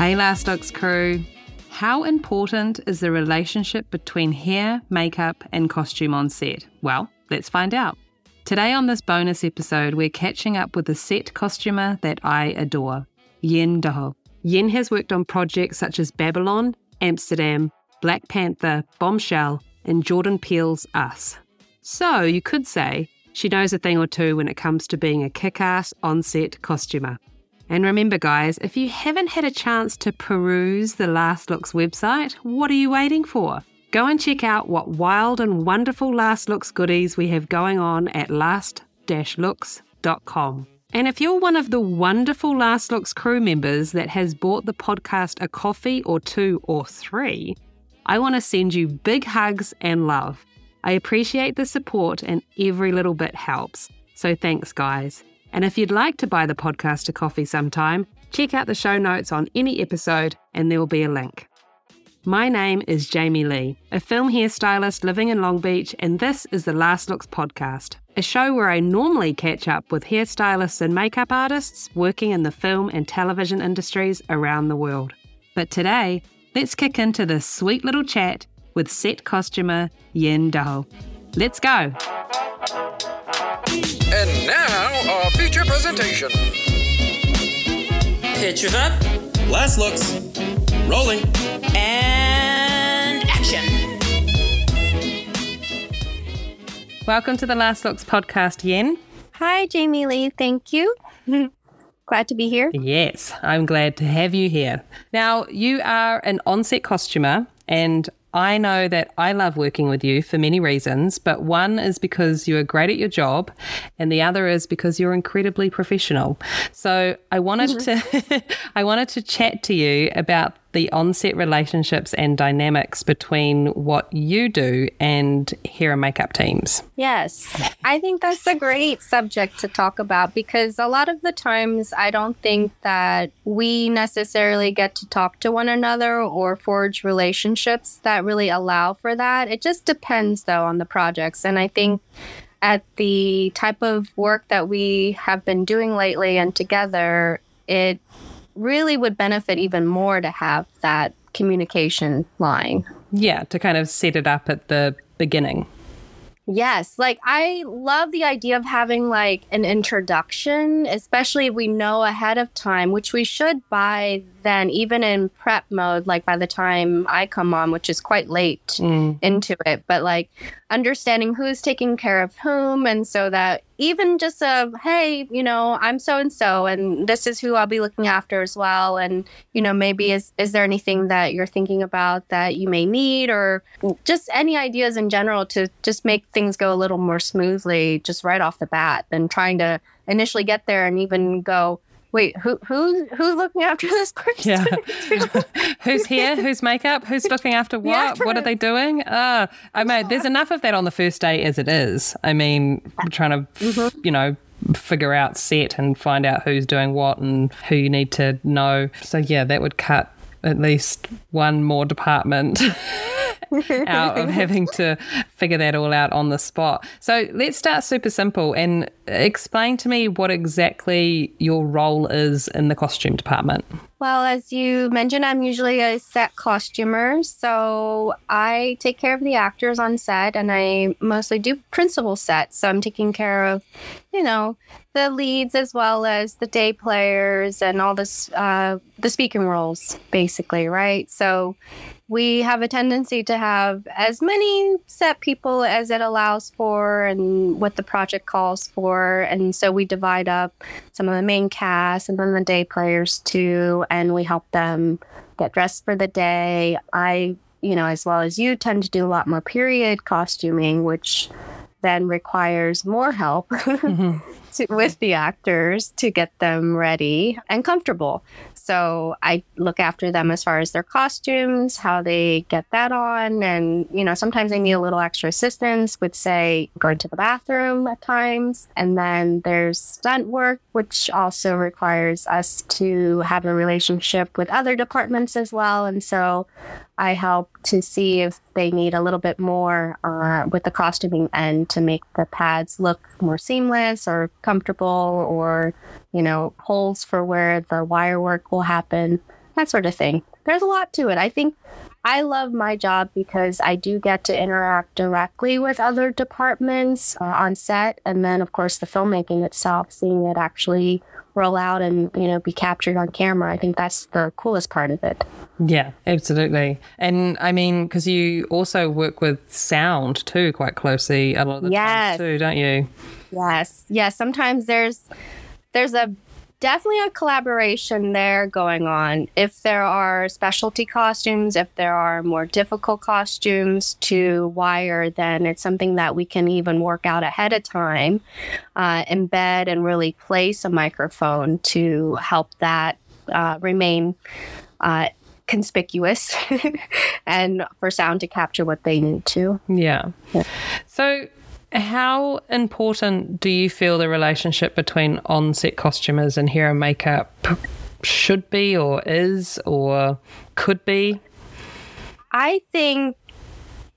Hey, Last crew. How important is the relationship between hair, makeup, and costume on set? Well, let's find out. Today, on this bonus episode, we're catching up with a set costumer that I adore, Yen Do. Yen has worked on projects such as Babylon, Amsterdam, Black Panther, Bombshell, and Jordan Peele's Us. So you could say she knows a thing or two when it comes to being a kick ass on set costumer. And remember, guys, if you haven't had a chance to peruse the Last Looks website, what are you waiting for? Go and check out what wild and wonderful Last Looks goodies we have going on at last looks.com. And if you're one of the wonderful Last Looks crew members that has bought the podcast a coffee or two or three, I want to send you big hugs and love. I appreciate the support, and every little bit helps. So thanks, guys. And if you'd like to buy the podcast a coffee sometime, check out the show notes on any episode and there will be a link. My name is Jamie Lee, a film hairstylist living in Long Beach, and this is the Last Looks podcast, a show where I normally catch up with hairstylists and makeup artists working in the film and television industries around the world. But today, let's kick into this sweet little chat with set costumer Yen Do. Let's go! And now, our feature presentation. Pictures up Last looks. Rolling. and action. Welcome to the Last Looks podcast, Yen. Hi, Jamie Lee. Thank you. Glad to be here. Yes, I'm glad to have you here. Now, you are an onset costumer, and I know that I love working with you for many reasons, but one is because you are great at your job, and the other is because you're incredibly professional. So I wanted mm-hmm. to I wanted to chat to you about the onset relationships and dynamics between what you do and hair and makeup teams. Yes, I think that's a great subject to talk about because a lot of the times I don't think that we necessarily get to talk to one another or forge relationships that really allow for that. It just depends, though, on the projects. And I think at the type of work that we have been doing lately and together, it really would benefit even more to have that communication line. Yeah, to kind of set it up at the beginning. Yes, like I love the idea of having like an introduction, especially if we know ahead of time, which we should by then, even in prep mode, like by the time I come on, which is quite late mm. into it, but like understanding who's taking care of whom. And so that even just a, hey, you know, I'm so and so, and this is who I'll be looking after as well. And, you know, maybe is, is there anything that you're thinking about that you may need or just any ideas in general to just make things go a little more smoothly just right off the bat than trying to initially get there and even go, wait, who who who's looking after this person? Yeah. who's here? Who's makeup? Who's looking after what? Yeah, what are they doing? Uh, I mean, there's enough of that on the first day as it is. I mean, trying to, you know, figure out set and find out who's doing what and who you need to know. So, yeah, that would cut at least one more department. out of having to figure that all out on the spot. So let's start super simple and explain to me what exactly your role is in the costume department. Well, as you mentioned, I'm usually a set costumer. So I take care of the actors on set and I mostly do principal sets. So I'm taking care of, you know, the leads as well as the day players and all this, uh, the speaking roles, basically, right? So we have a tendency to have as many set people as it allows for and what the project calls for. And so we divide up some of the main cast and then the day players too, and we help them get dressed for the day. I, you know, as well as you, tend to do a lot more period costuming, which then requires more help mm-hmm. to, with the actors to get them ready and comfortable. So I look after them as far as their costumes, how they get that on. And, you know, sometimes they need a little extra assistance with, say, going to the bathroom at times. And then there's stunt work, which also requires us to have a relationship with other departments as well. And so I help to see if they need a little bit more uh, with the costuming end to make the pads look more seamless or comfortable or, you know, holes for where the wire work will happen. that sort of thing. There's a lot to it. I think I love my job because I do get to interact directly with other departments uh, on set. And then, of course, the filmmaking itself, seeing it actually roll out and, you know, be captured on camera. I think that's the coolest part of it. Yeah, absolutely. And I mean, because you also work with sound too quite closely a lot of the Yes. time too, don't you? Yes. Yes. Sometimes there's there's a definitely a collaboration there going on. If there are specialty costumes, if there are more difficult costumes to wire, then it's something that we can even work out ahead of time, uh, embed and really place a microphone to help that uh, remain. Uh, conspicuous and for sound to capture what they need to Yeah. So, how important do you feel the relationship between on set costumers and hair and makeup should be, or is, or could be? I think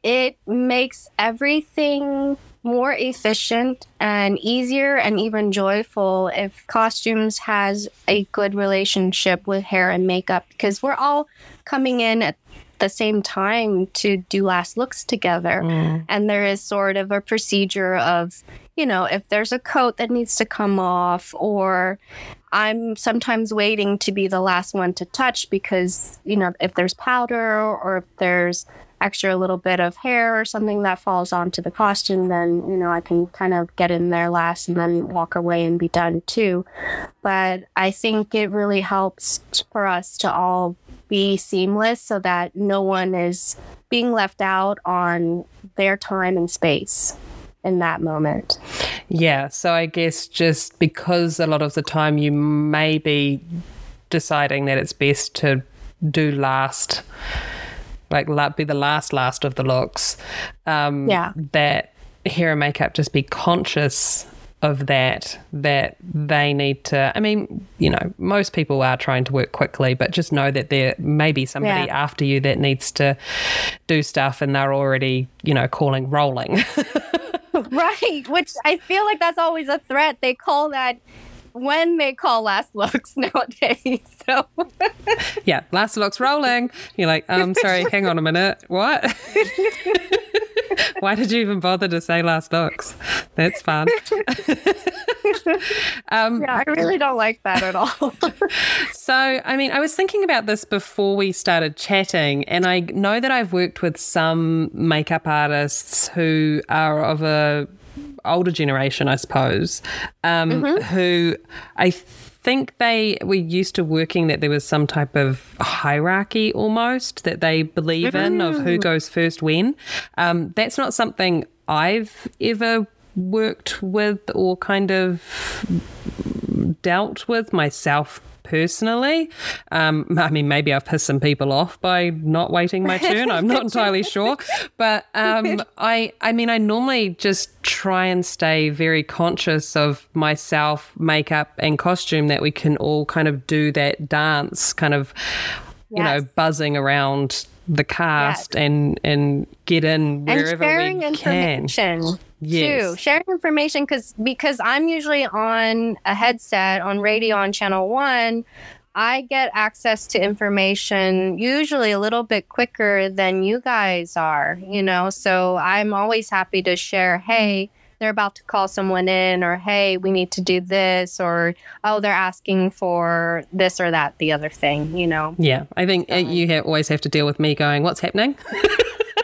it makes everything more efficient and easier and even joyful if costumes has a good relationship with hair and makeup because we're all coming in at the same time to do last looks together. Mm. And there is sort of a procedure of you know if there's a coat that needs to come off or I'm sometimes waiting to be the last one to touch because, you know, if there's powder or if there's extra little bit of hair or something that falls onto the costume, then, you know, I can kind of get in there last and then walk away and be done too. But I think it really helps for us to all be seamless so that no one is being left out on their time and space in that moment. Yeah. So, I guess just because a lot of the time you may be deciding that it's best to do last, like be the last last of the looks. Um, Yeah. That hair and makeup just be conscious of that that they need to i mean you know most people are trying to work quickly but just know that there may be somebody Yeah. after you that needs to do stuff and they're already you know calling rolling Right, which I feel like that's always a threat. They call that when they call last looks nowadays. So yeah last looks rolling you're like um sorry hang on a minute what why did you even bother to say last looks that's fun. Um yeah, I really don't like that at all. So, I mean, I was thinking about this before we started chatting, and I know that I've worked with some makeup artists who are of a older generation, I suppose, um, who I think they were used to working that there was some type of hierarchy almost that they believe in of who goes first when. Um, that's not something I've ever worked with or kind of dealt with myself personally. Um, I mean, maybe I've pissed some people off by not waiting my turn. I'm not entirely sure, but um, I, I mean, I normally just try and stay very conscious of myself, makeup, and costume that we can all kind of do that dance, kind of, you know, buzzing around the cast and and get in and wherever sharing we can. information Yes. too. Sharing information because because I'm usually on a headset on radio on channel one. I get access to information usually a little bit quicker than you guys are, you know. So I'm always happy to share, hey, they're about to call someone in, or hey, we need to do this, or oh, they're asking for this or that, the other thing, you know. Yeah, I think uh, you ha- always have to deal with me going, "What's happening?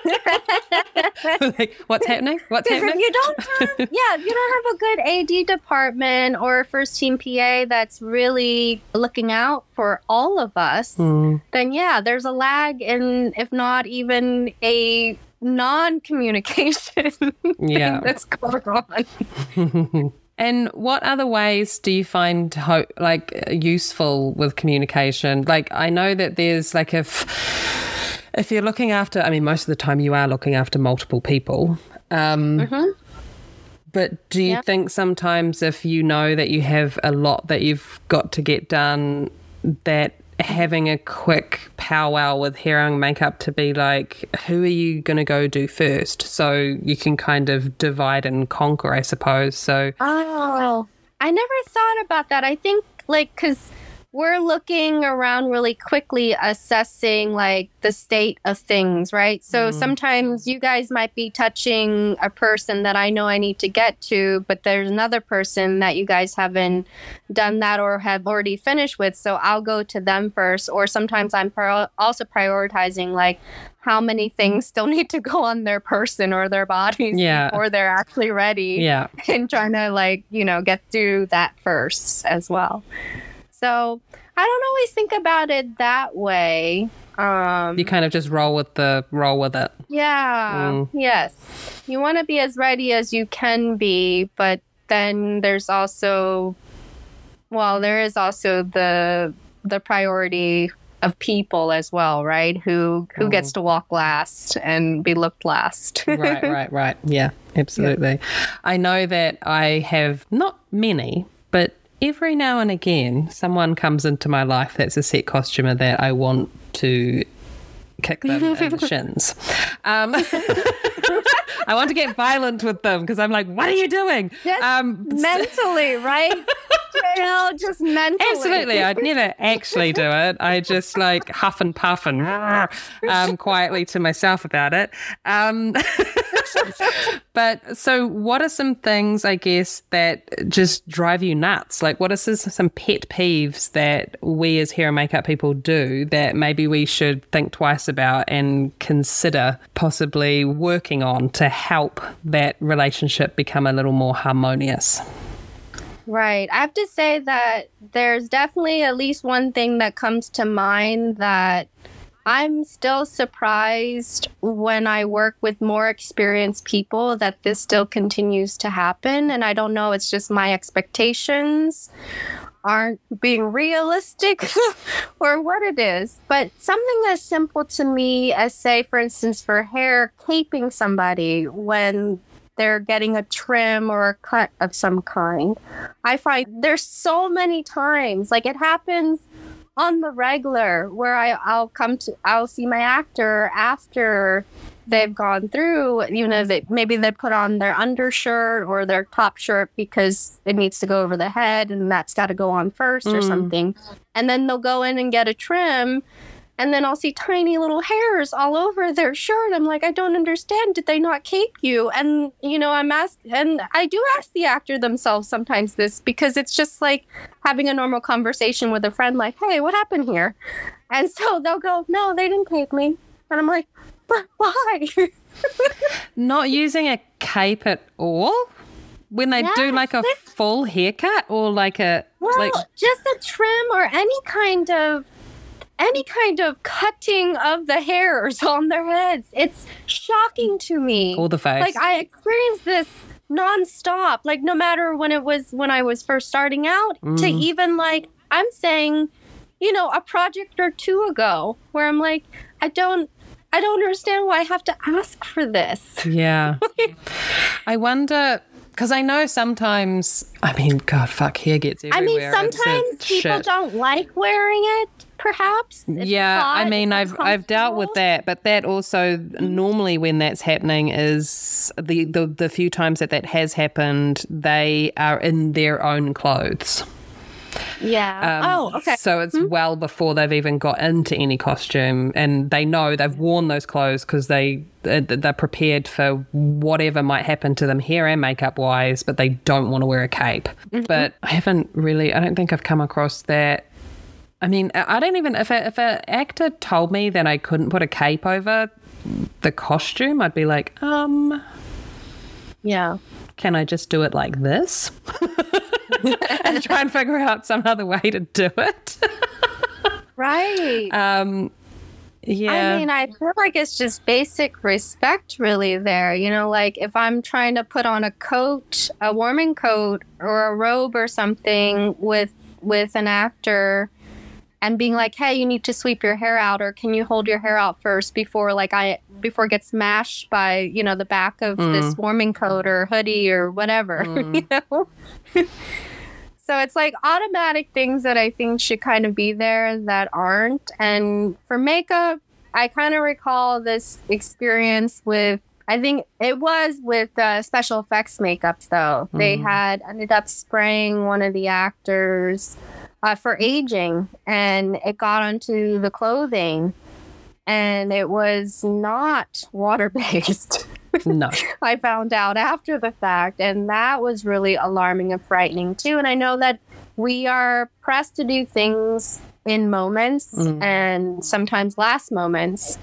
like, what's happening? What's if happening?" you don't have, yeah, if you don't have a good AD department or a first team PA that's really looking out for all of us, Hmm. then yeah, there's a lag in, if not even a non-communication Yeah. thing that's going on. And what other ways do you find ho- like useful with communication? Like I know that there's like if if you're looking after, I mean, most of the time you are looking after multiple people. Um, But do you Yeah. think sometimes if you know that you have a lot that you've got to get done, that having a quick powwow with hair and makeup to be like, who are you going to go do first? So you can kind of divide and conquer, I suppose. So Oh, I never thought about that. I think like because we're looking around really quickly, assessing like the state of things, right? So mm-hmm. sometimes you guys might be touching a person that I know I need to get to, but there's another person that you guys haven't done that or have already finished with. So I'll go to them first. Or sometimes I'm pro- also prioritizing like how many things still need to go on their person or their bodies Yeah. before they're actually ready Yeah. and trying to like you know get through that first as well so i don't always think about it that way um You kind of just roll with the roll with it. yeah Mm. yes you want to be as ready as you can be but then there's also well there is also the the priority of people as well right who who gets to walk last and be looked last right, right, right. Yeah, absolutely. I know that I have not many, but every now and again, someone comes into my life that's a set costumer that I want to kick them in the shins. Um, I want to get violent with them because I'm like, what are you doing? Just Um, mentally, right? you know, just mentally. Absolutely. I'd never actually do it. I just like huff and puff and um, quietly to myself about it. Um, but so, what are some things, I guess, that just drive you nuts? Like, what are some, some pet peeves that we as hair and makeup people do that maybe we should think twice about and consider possibly working on to help that relationship become a little more harmonious? Right. I have to say that there's definitely at least one thing that comes to mind that I'm still surprised when I work with more experienced people that this still continues to happen. And I don't know, it's just my expectations aren't being realistic or what it is. But something as simple to me as, say, for instance, for hair, caping somebody when they're getting a trim or a cut of some kind. I find there's so many times, like it happens on the regular, where I, I'll come to, I'll see my actor after they've gone through, you know, they, maybe they put on their undershirt or their top shirt because it needs to go over the head and that's got to go on first or mm. something. And then they'll go in and get a trim and then I'll see tiny little hairs all over their shirt. I'm like, I don't understand. Did they not cape you? And you know, I'm asked, and I do ask the actor themselves sometimes this because it's just like having a normal conversation with a friend, like, hey, what happened here? And so they'll go, no, they didn't cape me, and I'm like, but why? Not using a cape at all when they do like a full haircut or like a Well, like just a trim or any kind of any kind of cutting of the hairs on their heads. It's shocking to me. all the face. Like I experienced this nonstop. Like no matter when it was when I was first starting out to Mm. even like I'm saying, you know, a project or two ago where I'm like, I don't I don't understand why I have to ask for this. yeah. I wonder because I know sometimes. I mean, God, fuck, hair gets I everywhere. mean, It's a sometimes people shit. don't like wearing it. Perhaps. Yeah, I mean, I've I've dealt with that, but that also normally when that's happening is the the the few times that that has happened, they are in their own clothes. Yeah. Um, oh, okay. So it's well before they've even got into any costume, and they know they've worn those clothes because they uh, they're they're prepared for whatever might happen to them, hair and makeup wise, but they don't want to wear a cape. But I haven't really. I don't think I've come across that. I mean, I don't even if a, if an actor told me that I couldn't put a cape over the costume, I'd be like, um, Yeah. can I just do it like this? and try and figure out some other way to do it. Right. Um, yeah. I mean, I feel like it's just basic respect, really. There, you know, like if I'm trying to put on a coat, a warming coat, or a robe or something with with an actor, and being like, "Hey, you need to sweep your hair out, or can you hold your hair out first before, like, I before it gets mashed by, you know, the back of mm. this warming coat or hoodie or whatever, mm. you know." So it's like automatic things that I think should kind of be there that aren't. And for makeup, I kind of recall this experience with, I think it was with uh, special effects makeup, though. They mm. had ended up spraying one of the actors uh, for aging, and it got onto the clothing, and it was not water based. No. I found out after the fact, and that was really alarming and frightening too. And I know that we are pressed to do things in moments Mm. and sometimes last moments.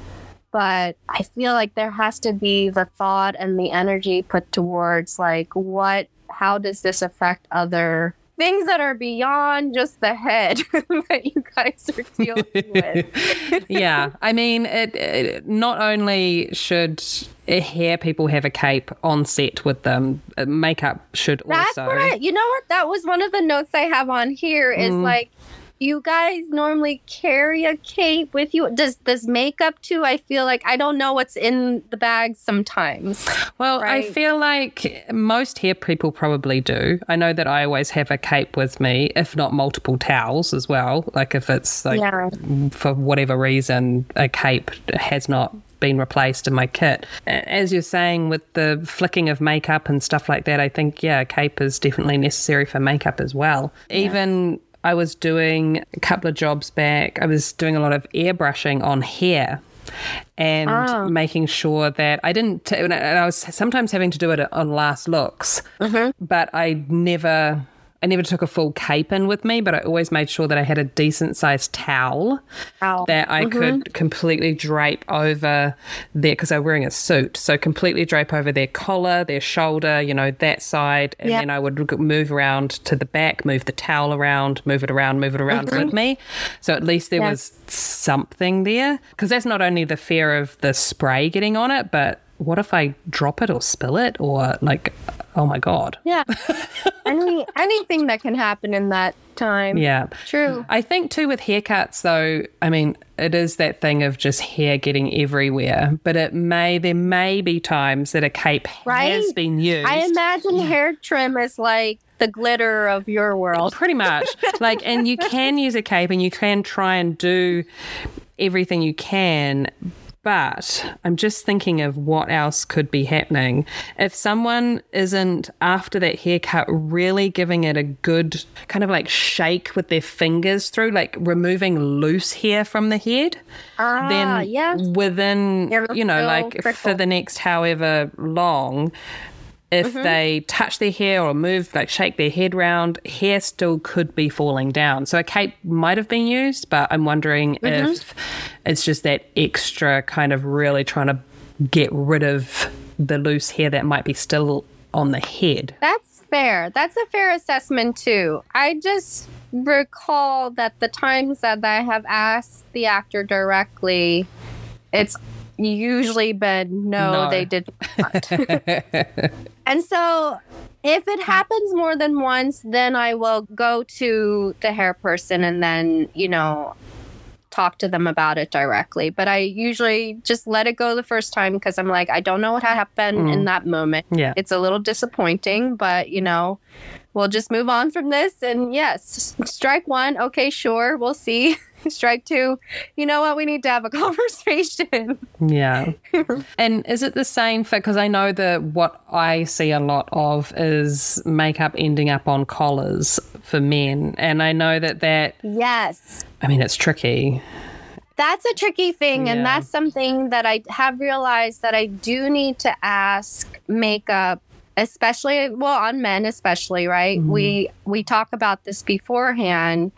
But I feel like there has to be the thought and the energy put towards like what, how does this affect other things that are beyond just the head that you guys are dealing with? yeah, I mean, it, it, not only should hair people have a cape on set with them, uh, makeup should That's also. what I, you know what? That was one of the notes I have on here is Mm. like, you guys normally carry a cape with you. Does does makeup too? I feel like I don't know what's in the bag sometimes. Well, I feel like most hair people probably do. I know that I always have a cape with me, if not multiple towels as well. Like if it's like Yeah. for whatever reason a cape has not been replaced in my kit. As you're saying with the flicking of makeup and stuff like that, I think yeah, a cape is definitely necessary for makeup as well. Even I was doing a couple of jobs back. I was doing a lot of airbrushing on hair and Oh. making sure that I didn't. T- and I and I was sometimes having to do it on last looks, mm-hmm. but I never. I never took a full cape in with me, but I always made sure that I had a decent sized towel Ow. that I mm-hmm. could completely drape over there because I'm wearing a suit, so completely drape over their collar, their shoulder, you know, that side, and Yeah. then I would move around to the back, move the towel around, move it around, move it around mm-hmm. with me. So at least there Yes. was something there because that's not only the fear of the spray getting on it, but what if I drop it or spill it or like, oh my god. Yeah. Any anything that can happen in that time. Yeah. True. I think too with haircuts though, I mean, it is that thing of just hair getting everywhere, but it may there may be times that a cape Right? has been used. I imagine hair trim is like the glitter of your world. Pretty much. like and you can use a cape and you can try and do everything you can but I'm just thinking of what else could be happening. If someone isn't, after that haircut, really giving it a good kind of like shake with their fingers through, like removing loose hair from the head, Ah, then yeah. within, you know, like for the next however long, if Mm-hmm. they touch their hair or move, like shake their head round, hair still could be falling down. So a cape might have been used, but I'm wondering Mm-hmm. if it's just that extra kind of really trying to get rid of the loose hair that might be still on the head. That's fair. That's a fair assessment too. I just recall that the times that I have asked the actor directly, it's usually been no, No. they did not. and so if it happens more than once, then I will go to the hair person and then, you know, talk to them about it directly. But I usually just let it go the first time because I'm like, I don't know what happened in mm. that moment. Yeah. It's a little disappointing, but you know, we'll just move on from this. And yes, strike one. Okay, sure. We'll see. strike two. You know what? We need to have a conversation. Yeah. and is it the same for because I know that what I see a lot of is makeup ending up on collars for men. And I know that that, yes. I mean, it's tricky. That's a tricky thing. Yeah. And that's something that I have realized that I do need to ask makeup especially well on men especially right mm-hmm. we we talk about this beforehand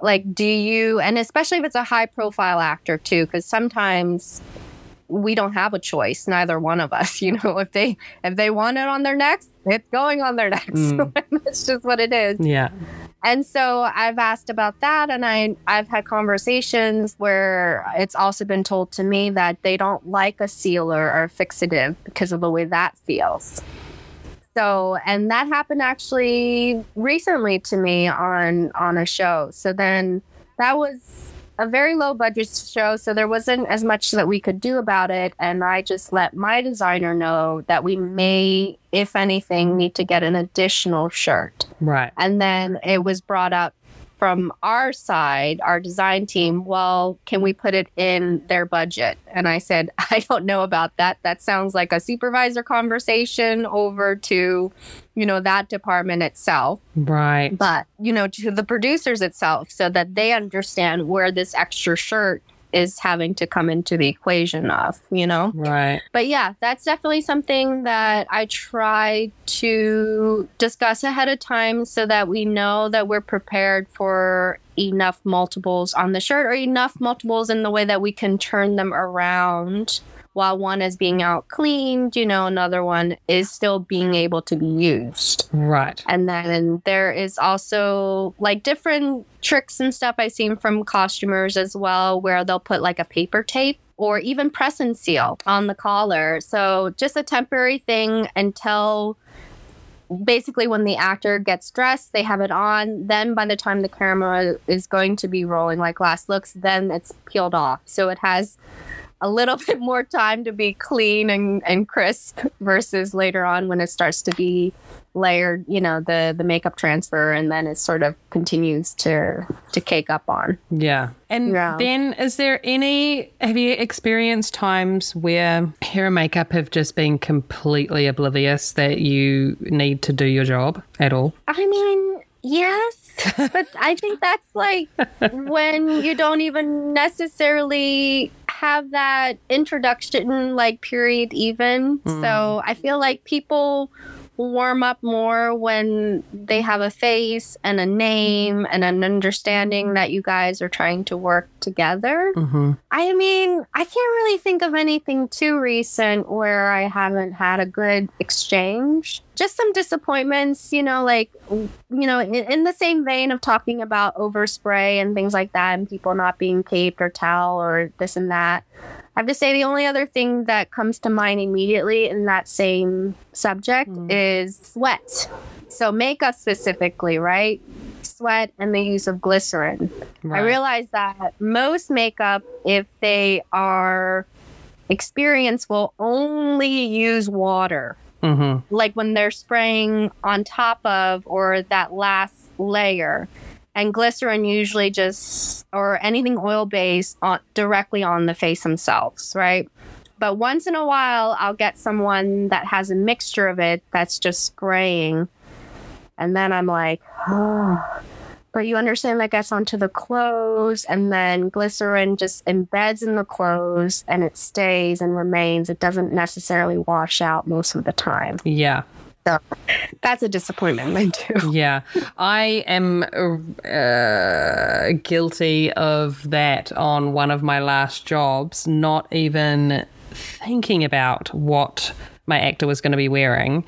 like do you and especially if it's a high profile actor too because sometimes we don't have a choice neither one of us you know if they if they want it on their necks it's going on their necks mm. that's just what it is Yeah. and so I've asked about that and I I've had conversations where it's also been told to me that they don't like a sealer or a fixative because of the way that feels. So and that happened actually recently to me on on a show. So then that was a very low budget show, so there wasn't as much that we could do about it. And I just let my designer know that we may, if anything, need to get an additional shirt. Right. And then it was brought up from our side, our design team, well, can we put it in their budget? And I said, I don't know about that. That sounds like a supervisor conversation over to, you know, that department itself. Right. But, you know, to the producers itself so that they understand where this extra shirt is having to come into the equation of, you know? Right. But yeah, that's definitely something that I try to discuss ahead of time so that we know that we're prepared for enough multiples on the shirt or enough multiples in the way that we can turn them around while one is being out cleaned, you know, another one is still being able to be used. Right. And then there is also like different tricks and stuff I've seen from costumers as well, where they'll put like a paper tape or even press and seal on the collar. So just a temporary thing until basically when the actor gets dressed, they have it on. Then by the time the camera is going to be rolling like last looks, then it's peeled off. So it has a little bit more time to be clean and, and crisp versus later on when it starts to be layered, you know, the the makeup transfer and then it sort of continues to to cake up on. Yeah. And Yeah. then is there any have you experienced times where hair and makeup have just been completely oblivious that you need to do your job at all? I mean, yes, but I think that's like when you don't even necessarily have that introduction like period even. So mm-hmm. I feel like people warm up more when they have a face and a name and an understanding that you guys are trying to work together. Mm-hmm. I mean, I can't really think of anything too recent where I haven't had a good exchange. Just some disappointments, you know, like, you know, in, in the same vein of talking about overspray and things like that and people not being caped or towel or this and that. I have to say the only other thing that comes to mind immediately in that same subject is sweat. So makeup specifically, right? Sweat and the use of glycerin. I realize that most makeup, if they are experienced, will only use water. Mm-hmm. Like when they're spraying on top of or that last layer. And glycerin usually just, or anything oil based, on, directly on the face themselves, right? But once in a while, I'll get someone that has a mixture of it that's just spraying. And then I'm like, oh. But you understand that gets onto the clothes, and then glycerin just embeds in the clothes and it stays and remains. It doesn't necessarily wash out most of the time. Yeah. So that's a disappointment then, too. Yeah, I am uh, guilty of that on one of my last jobs, not even thinking about what my actor was going to be wearing.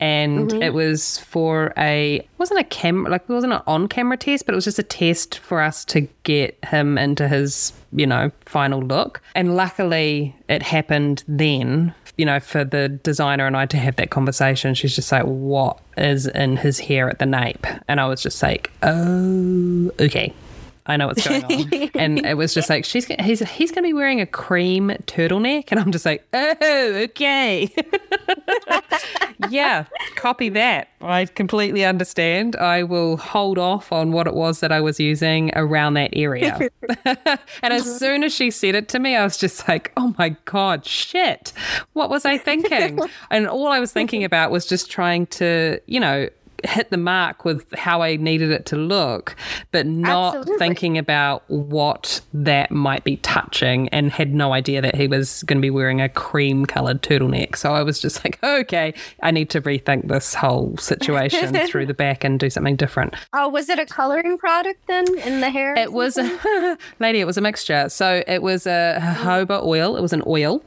And it was for a, it wasn't a camera, like it wasn't an on camera test, but it was just a test for us to get him into his, you know, final look. And luckily it happened then you know, for the designer and I to have that conversation, she's just like, "What is in his hair at the nape?" And I was just like, "Oh, okay." I know what's going on, and it was just like she's he's he's going to be wearing a cream turtleneck, and I'm just like, oh, okay, yeah, copy that. I completely understand. I will hold off on what it was that I was using around that area. and as soon as she said it to me, I was just like, oh my God, shit. What was I thinking? and all I was thinking about was just trying to, you know, hit the mark with how I needed it to look, but not Absolutely. thinking about what that might be touching and had no idea that he was going to be wearing a cream colored turtleneck. So I was just like, okay, I need to rethink this whole situation through the back and do something different. Oh, was it a coloring product then in the hair? It was, a, lady, it was a mixture. So it was a jojoba oil. It was an oil.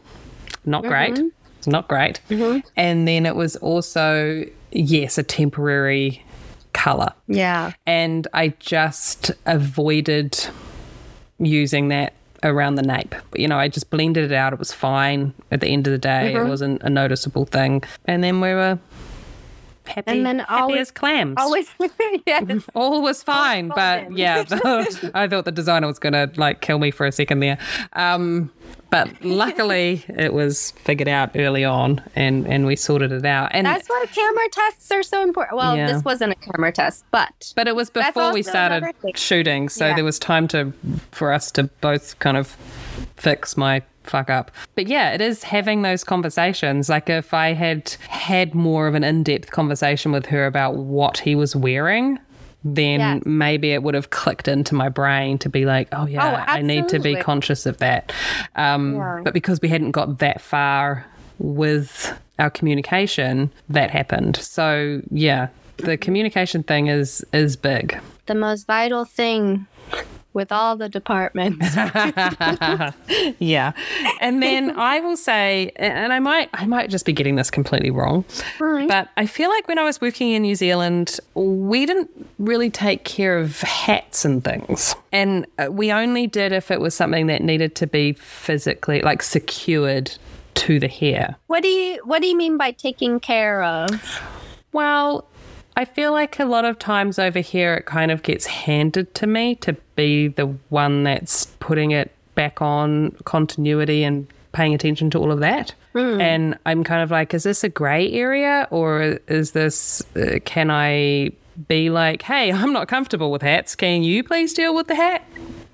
Not great. It's not great. Mm-hmm. And then it was also, yes, a temporary color. yeah. And I just avoided using that around the nape. You know, I just blended it out. It was fine at the end of the day. It mm-hmm. wasn't a noticeable thing. And then we were happy, And then happy always- as clams. Always, yes. all was fine, but golden. yeah, I thought the designer was gonna like kill me for a second there. Um, but luckily, it was figured out early on, and and we sorted it out. And That's why camera tests are so important. Well, Yeah. this wasn't a camera test, but but it was before we started shooting, so Yeah. there was time to for us to both kind of fix my fuck up. But yeah, it is having those conversations. Like if I had had more of an in-depth conversation with her about what he was wearing, then Yes. maybe it would have clicked into my brain to be like, oh yeah, I need to be conscious of that. Um, Yeah. But because we hadn't got that far with our communication, that happened. So yeah, the communication thing is is big. the most vital thing with all the departments. Yeah. And then I will say and I might I might just be getting this completely wrong. But I feel like when I was working in New Zealand, we didn't really take care of hats and things. And uh, we only did if it was something that needed to be physically like secured to the hair. what do you What do you mean by taking care of? Well, I feel like a lot of times over here it kind of gets handed to me to be the one that's putting it back on continuity and paying attention to all of that. And I'm kind of like, is this a gray area or is this, uh, can I be like, hey, I'm not comfortable with hats. Can you please deal with the hat?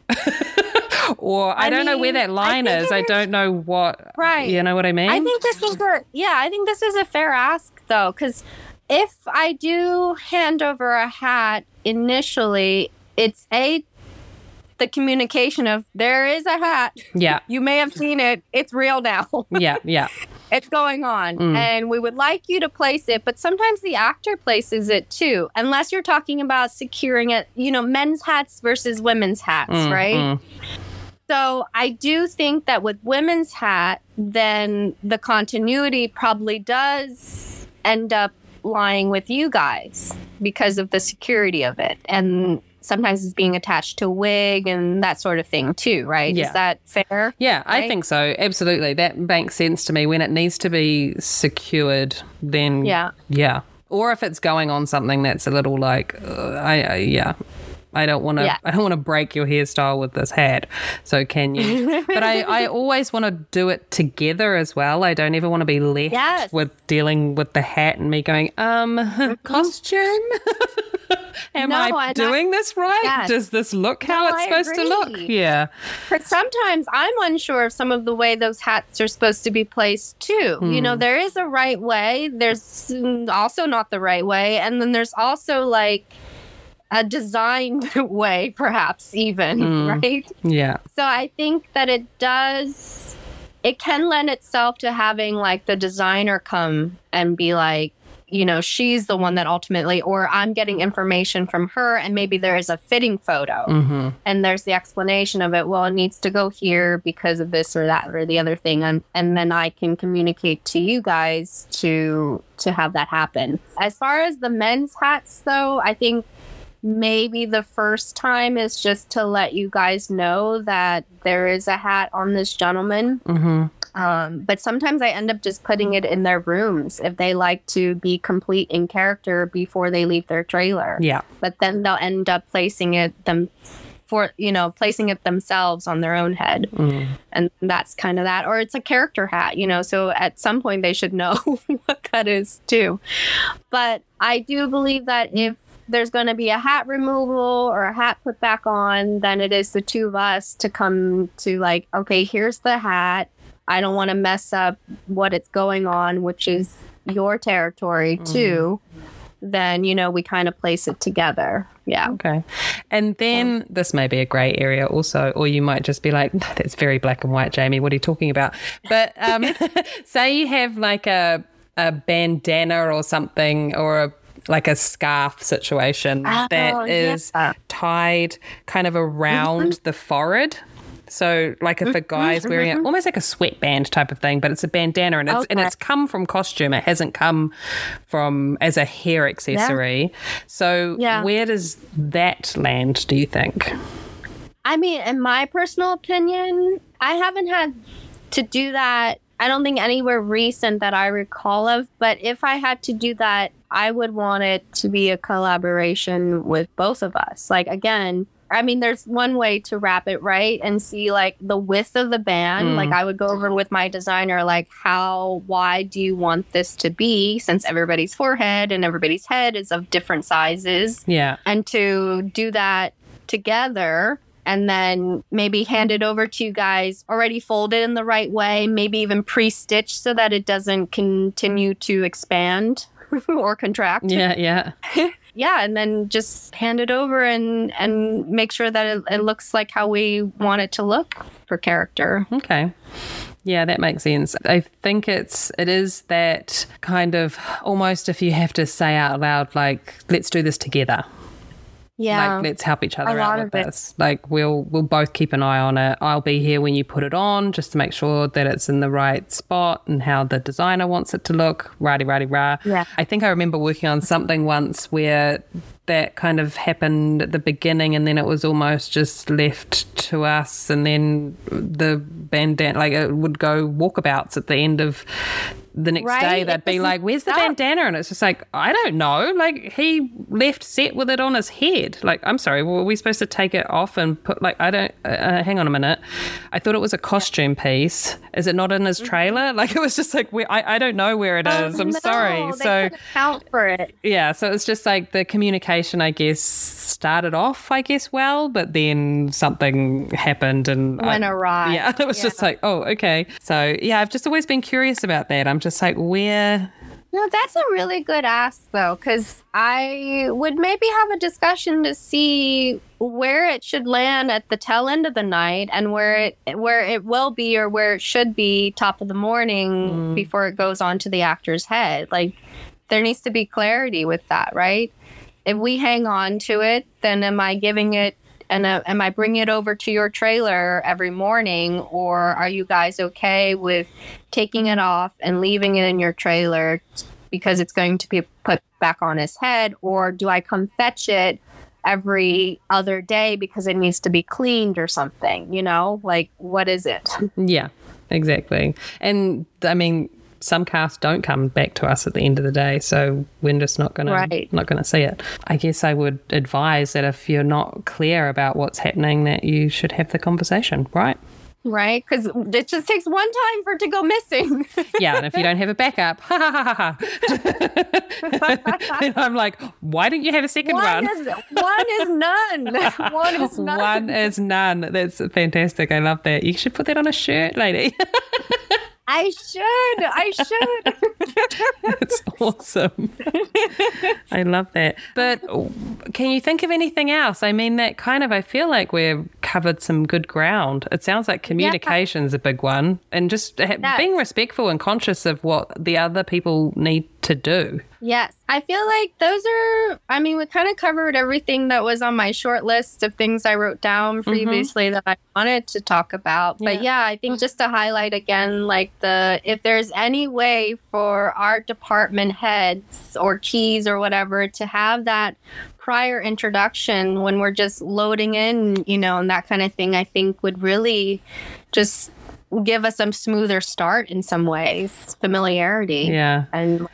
or I, I don't know where that line think is. I don't know what, Right. You know what I mean? I think this is a yeah. I think this is a fair ask though, because if I do hand over a hat initially, it's a the communication of there is a hat. yeah. You may have seen it. It's real now. Yeah. Yeah. it's going on mm. and we would like you to place it but sometimes the actor places it too unless you're talking about securing it you know men's hats versus women's hats mm, right mm. so i do think that with women's hat then the continuity probably does end up lying with you guys because of the security of it and sometimes it's being attached to a wig and that sort of thing too right Yeah. is that fair Yeah, I think so. Absolutely. That makes sense to me. When it needs to be secured, then Yeah. Yeah. Or if it's going on something that's a little like uh, I, I yeah. I don't want to. Yeah. I don't want to break your hairstyle with this hat. So can you? but I, I always want to do it together as well. I don't ever want to be left Yes. with dealing with the hat and me going, um, costume. Am No, I and I- doing this right? Does this look how No, it's supposed to look? Yeah. But sometimes I'm unsure of some of the way those hats are supposed to be placed too. You know, there is a right way, there's also not the right way, and then there's also like a designed way, perhaps even, right? Yeah. So I think that it does, it can lend itself to having like the designer come and be like, you know, she's the one that ultimately, or I'm getting information from her, and maybe there is a fitting photo Mm-hmm. and there's the explanation of it well it needs to go here because of this or that or the other thing and, and then i can communicate to you guys to to have that happen as far as the men's hats though i think maybe the first time is just to let you guys know that there is a hat on this gentleman. Mm-hmm. um, but sometimes I end up just putting it in their rooms if they like to be complete in character before they leave their trailer. Yeah. but then they'll end up placing it them for you know placing it themselves on their own head. And that's kind of that. Or it's a character hat you know so at some point they should know what that is too. But i do believe that if there's going to be a hat removal or a hat put back on then it is the two of us to come to like okay here's the hat i don't want to mess up what it's going on which is your territory too then you know we kind of place it together yeah Okay. And then this may be a grey area also, or you might just be like, "No, that's very black and white, Jamie. What are you talking about? But um, say you have like a, a bandana or something, or a, like a scarf situation Oh, that is yeah. tied kind of around mm-hmm. the forehead. So, like if a mm-hmm. guy's wearing it, mm-hmm. almost like a sweatband type of thing, but it's a bandana, and it's and it's come from costume. It hasn't come from as a hair accessory. So, Yeah. where does that land? Do you think? I mean, in my personal opinion, I haven't had to do that I don't think anywhere recent that I recall of. But if I had to do that, I would want it to be a collaboration with both of us. Like again, I mean, there's one way to wrap it right and see like the width of the band. Mm. Like I would go over with my designer, like how wide do you want this to be? Since everybody's forehead and everybody's head is of different sizes, Yeah. and to do that together and then maybe hand it over to you guys already folded in the right way, maybe even pre-stitched so that it doesn't continue to expand or contract. Yeah. Yeah. Yeah, and then just hand it over and and make sure that it, it looks like how we want it to look for character. Okay. Yeah, that makes sense. I think it's it is that kind of almost if you have to say out loud like let's do this together. Yeah. Like let's help each other out with it. this. Like we'll we'll both keep an eye on it. I'll be here when you put it on just to make sure that it's in the right spot and how the designer wants it to look. Righty righty rah. Yeah. I think I remember working on something once where that kind of happened at the beginning and then it was almost just left to us and then the bandana like it would go walkabouts at the end of the next Right? day they'd be like where's the stop. bandana and it's just like i don't know like he left set with it on his head like i'm sorry were we supposed to take it off and put like i don't uh, uh, hang on a minute i thought it was a costume piece is it not in his trailer like it was just like where, I, I don't know where it is i'm Mm-hmm. Oh, No, sorry so account for it. yeah, so it's just like the communication, I guess, started off, I guess, well, but then something happened and Went I- awry. Yeah, it was just like, oh, okay. So yeah, I've just always been curious about that. I'm just like, where? No, that's a really good ask though, because I would maybe have a discussion to see where it should land at the tail end of the night and where it where it will be or where it should be top of the morning mm. before it goes on to the actor's head. Like there needs to be clarity with that, right? If we hang on to it, then am I giving it and uh, am I bringing it over to your trailer every morning, or are you guys okay with taking it off and leaving it in your trailer because it's going to be put back on his head, or do I come fetch it every other day because it needs to be cleaned or something? You know, like what is it? Yeah, exactly. And I mean, some casts don't come back to us at the end of the day, so we're just not gonna Right. not gonna see it. I guess I would advise that if you're not clear about what's happening, that you should have the conversation, right? Right? Because it just takes one time for it to go missing. Yeah, and if you don't have a backup, ha ha ha ha. ha. I'm like, why don't you have a second one, one? is, one is none. One is none. One is none. That's fantastic. I love that. You should put that on a shirt, lady. I should. I should. That's awesome. I love that. But oh. can you think of anything else? I mean, that kind of, I feel like we've covered some good ground. It sounds like communication communication's a big one and just ha- being respectful and conscious of what the other people need to do. Yes. I feel like those are, I mean, we kind of covered everything that was on my short list of things I wrote down previously that I wanted to talk about. But Mm-hmm. Yeah. yeah, I think just to highlight again, like the, if there's any way for our department heads or keys or whatever to have that prior introduction when we're just loading in, you know, and that kind of thing, I think would really just give us a smoother start in some ways, familiarity. Yeah. And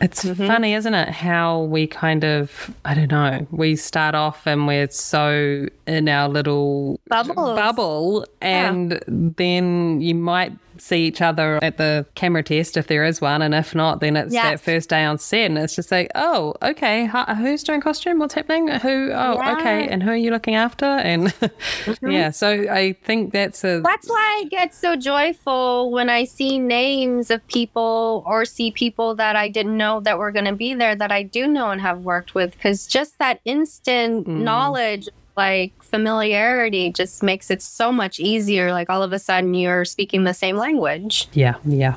It's mm-hmm. funny, isn't it? How we kind of, I don't know, we start off and we're so in our little Bubbles. bubble, and then you might see each other at the camera test if there is one, and if not, then it's that first day on set, and it's just like, oh, okay, who's doing costume? What's happening? Who? Oh, okay, and who are you looking after? And mm-hmm. yeah, so I think that's a That's why I get so joyful when I see names of people or see people that I didn't know that were going to be there that I do know and have worked with. Because just that instant mm. knowledge, like familiarity, just makes it so much easier. Like all of a sudden you're speaking the same language. Yeah, yeah.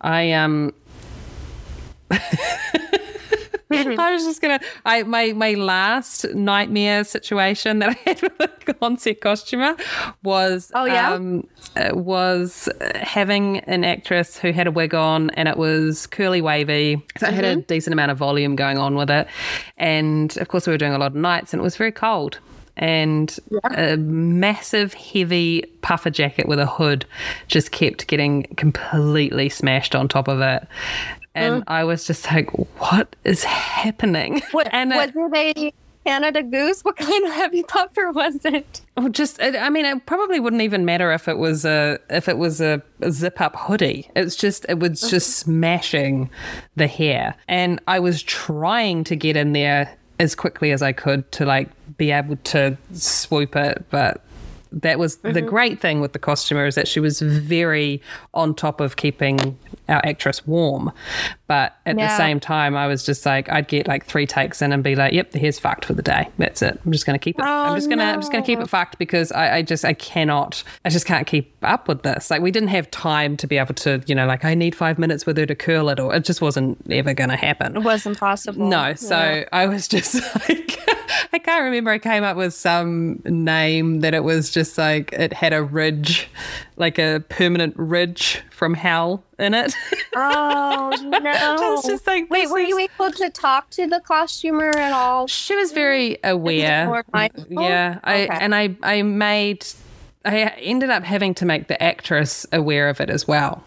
I um I was just gonna I my my last nightmare situation that I had with a on-set costumer was Oh, yeah? um uh, was having an actress who had a wig on and it was curly wavy so it had a decent amount of volume going on with it and of course we were doing a lot of nights and it was very cold and a massive, heavy puffer jacket with a hood just kept getting completely smashed on top of it. And I was just like, what is happening? What, and was it, a Canada Goose? What kind of heavy puffer was it? Well, just it, I mean, it probably wouldn't even matter if it was a if it was a, a zip up hoodie. It's just it was just uh-huh. smashing the hair, and I was trying to get in there as quickly as I could to like be able to swoop it, but that was the mm-hmm. great thing with the costumer is that she was very on top of keeping our actress warm. But at the same time, I was just like, I'd get like three takes in and be like, "Yep, the hair's fucked for the day. That's it. I'm just gonna keep it. I'm Oh, just gonna, I'm just gonna keep it fucked because I, I just, I cannot, I just can't keep up with this. Like we didn't have time to be able to, you know, like I need five minutes with her to curl it, or it just wasn't ever gonna happen. It wasn't possible. No, so Yeah. I was just like, I can't remember. I came up with some name that it was just like it had a ridge, like a permanent ridge from hell in it. Oh no! It's just like, wait, were you able to talk to the costumer at all? She was very aware. mindful? Yeah, I Okay. and I I made. I ended up having to make the actress aware of it as well.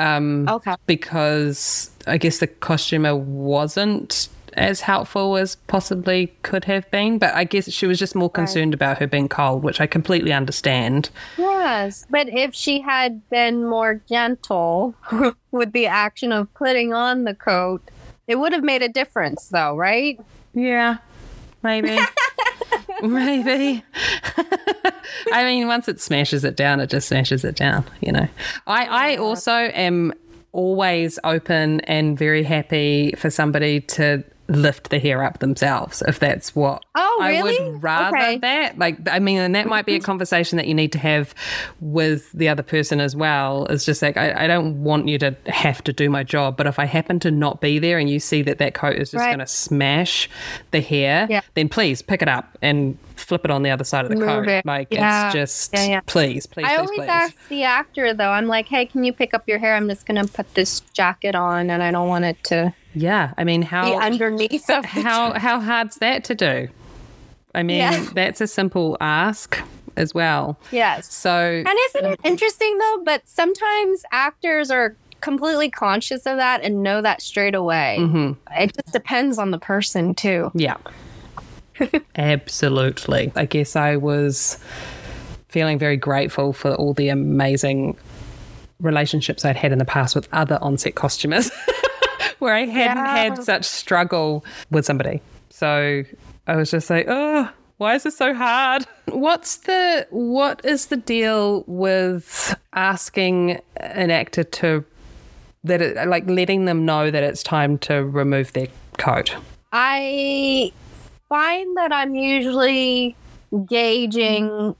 Um, Okay. because I guess the costumer wasn't as helpful as possibly could have been. But I guess she was just more concerned about her being cold, which I completely understand. Yes, but if she had been more gentle with the action of putting on the coat, it would have made a difference, though, right? Yeah, maybe. maybe. I mean, once it smashes it down, it just smashes it down, you know. I, I also am always open and very happy for somebody to lift the hair up themselves if that's what Oh, really? I would rather Okay. that like I mean and that might be a conversation that you need to have with the other person as well it's just like I, I don't want you to have to do my job but if I happen to not be there and you see that that coat is just Right. going to smash the hair Yeah. then please pick it up and flip it on the other side of the Move coat it. like Yeah. it's just Yeah, yeah. please please I please always please ask the actor, though, I'm like, hey, can you pick up your hair? I'm just going to put this jacket on, and I don't want it to yeah I mean how underneath of the how how hard's that to do I mean Yeah. that's a simple ask as well Yes. so And isn't it interesting though? But sometimes actors are completely conscious of that and know that straight away. Mm-hmm. It just depends on the person too. Yeah. Absolutely. I guess I was feeling very grateful for all the amazing relationships I'd had in the past with other on set costumers where I hadn't Yeah. had such struggle with somebody. So I was just like, oh, why is this so hard? What's the what is the deal with asking an actor to that it, like letting them know that it's time to remove their coat? I find that I'm usually gauging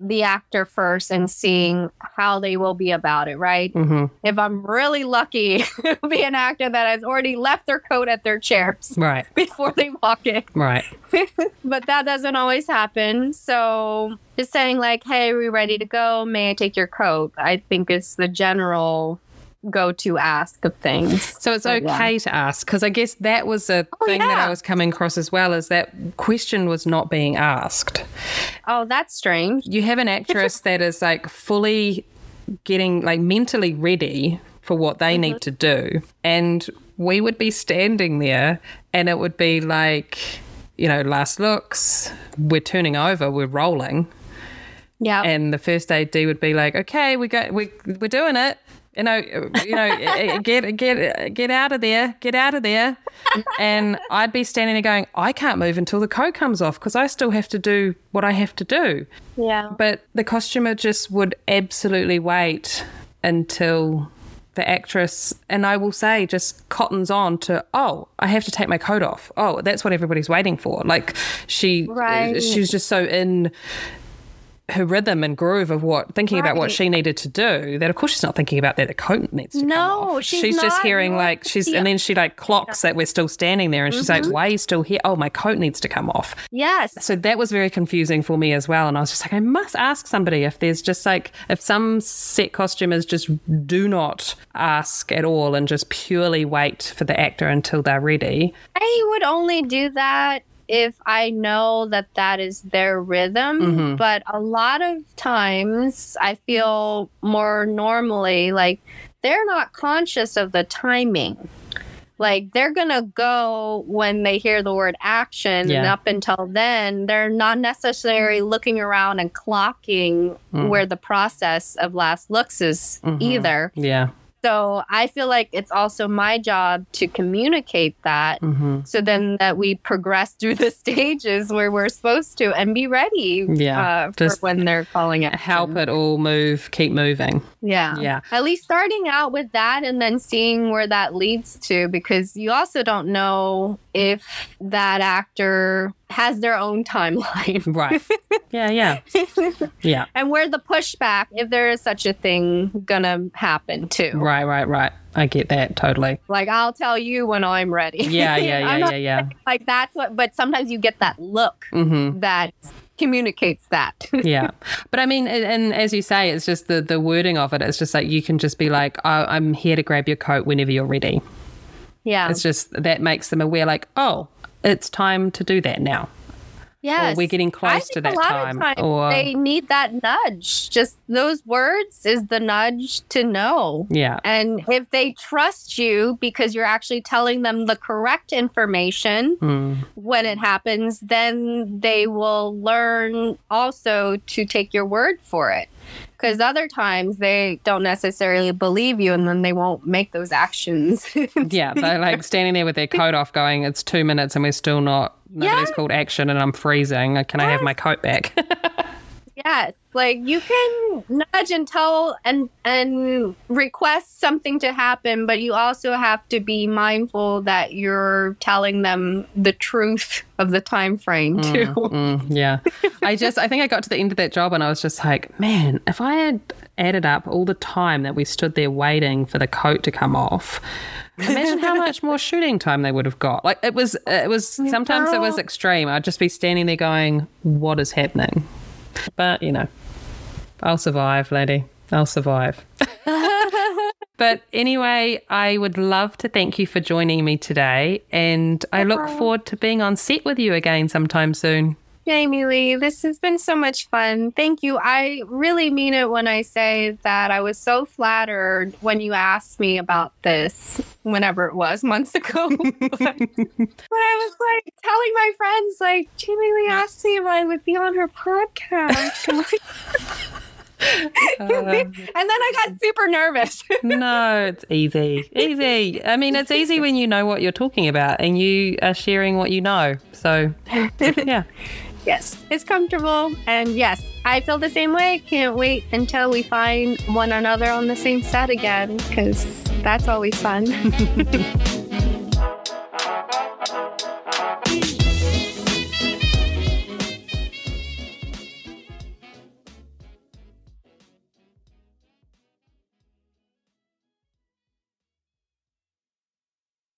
the actor first and seeing how they will be about it, right? Mm-hmm. If I'm really lucky, it'll be an actor that has already left their coat at their chairs Right, before they walk in. right. but that doesn't always happen. So just saying like, "Hey, are we ready to go? May I take your coat?" I think it's the general go-to ask of things. So it's But, yeah. okay to ask because I guess that was a Oh, thing that. I was coming across as well is that question was not being asked. Oh, that's strange. You have an actress that is like fully getting like mentally ready for what they need mm-hmm. to do, and we would be standing there, and it would be like, you know, last looks, we're turning over, we're rolling, Yeah. and the first AD would be like, "Okay, we got we we're doing it." You know, you know, eh, eh, get get get out of there, get out of there, and I'd be standing there going, "I can't move until the coat comes off because I still have to do what I have to do." yeah. But the costumer just would absolutely wait until the actress, and I will say, just cottons on to, oh, I have to take my coat off. Oh, that's what everybody's waiting for. Like she, eh, Right. she was just so in her rhythm and groove of what thinking about what she needed to do that of course she's not thinking about that the coat needs to come No, off. she's just hearing like she's the- and then she like clocks that we're still standing there and she's Mm-hmm. like why are you still here oh my coat needs to come off Yes. so that was very confusing for me as well and i was just like i must ask somebody if there's just like if some set costumers just do not ask at all and just purely wait for the actor until they're ready I would only do that if I know that that is their rhythm. Mhm. But a lot of times I feel more normally like they're not conscious of the timing. Like they're gonna go when they hear the word action, and up until then, they're not necessarily looking around and clocking Mm. where the process of last looks is Mhm. either. Yeah. So I feel like it's also my job to communicate that hmm so then that we progress through the stages where we're supposed to and be ready Yeah, uh, for just when they're calling it. Help it all move, keep moving. Yeah. Yeah. At least starting out with that and then seeing where that leads to because you also don't know if that actor has their own timeline Right. yeah, yeah. Yeah. and where the pushback, if there is such a thing, gonna happen too. Right, right, right. I get that totally. Like I'll tell you when I'm ready. Yeah, yeah, yeah, yeah, yeah. like that's what but sometimes you get that look Mm-hmm. that communicates that yeah but i mean and, and as you say it's just the the wording of it it's just like you can just be like oh, i'm here to grab your coat whenever you're ready yeah it's just that makes them aware like oh it's time to do that now. Yes. we're getting close to that time, or- they need that nudge. Just those words is the nudge to know. Yeah. And if they trust you because you're actually telling them the correct information Mm. when it happens then they will learn also to take your word for it because other times they don't necessarily believe you and then they won't make those actions. Yeah they're like standing there with their coat off going it's two minutes and we're still not nobody's Yes. called action and i'm freezing. Can i have my coat back Yes, like you can nudge and tell and and request something to happen, but you also have to be mindful that you're telling them the truth of the time frame too. Mm, yeah. I just, I think I got to the end of that job and I was just like, man, if I had added up all the time that we stood there waiting for the coat to come off, imagine how much more shooting time they would have got. Like it was, it was, sometimes it was extreme. I'd just be standing there going, what is happening? But, you know, I'll survive, lady. I'll survive. But anyway, I would love to thank you for joining me today. And I look forward to being on set with you again sometime soon. Jamie Lee, this has been so much fun. Thank you. I really mean it when I say that I was so flattered when you asked me about this, whenever it was, months ago. but, I was like telling my friends, like, Jamie Lee asked me if I would be on her podcast. I'm uh, and then I got super nervous. No, it's easy. Easy. I mean, it's easy when you know what you're talking about and you are sharing what you know. So, yeah. Yes, it's comfortable. And yes, I feel the same way. Can't wait until we find one another on the same set again, because that's always fun.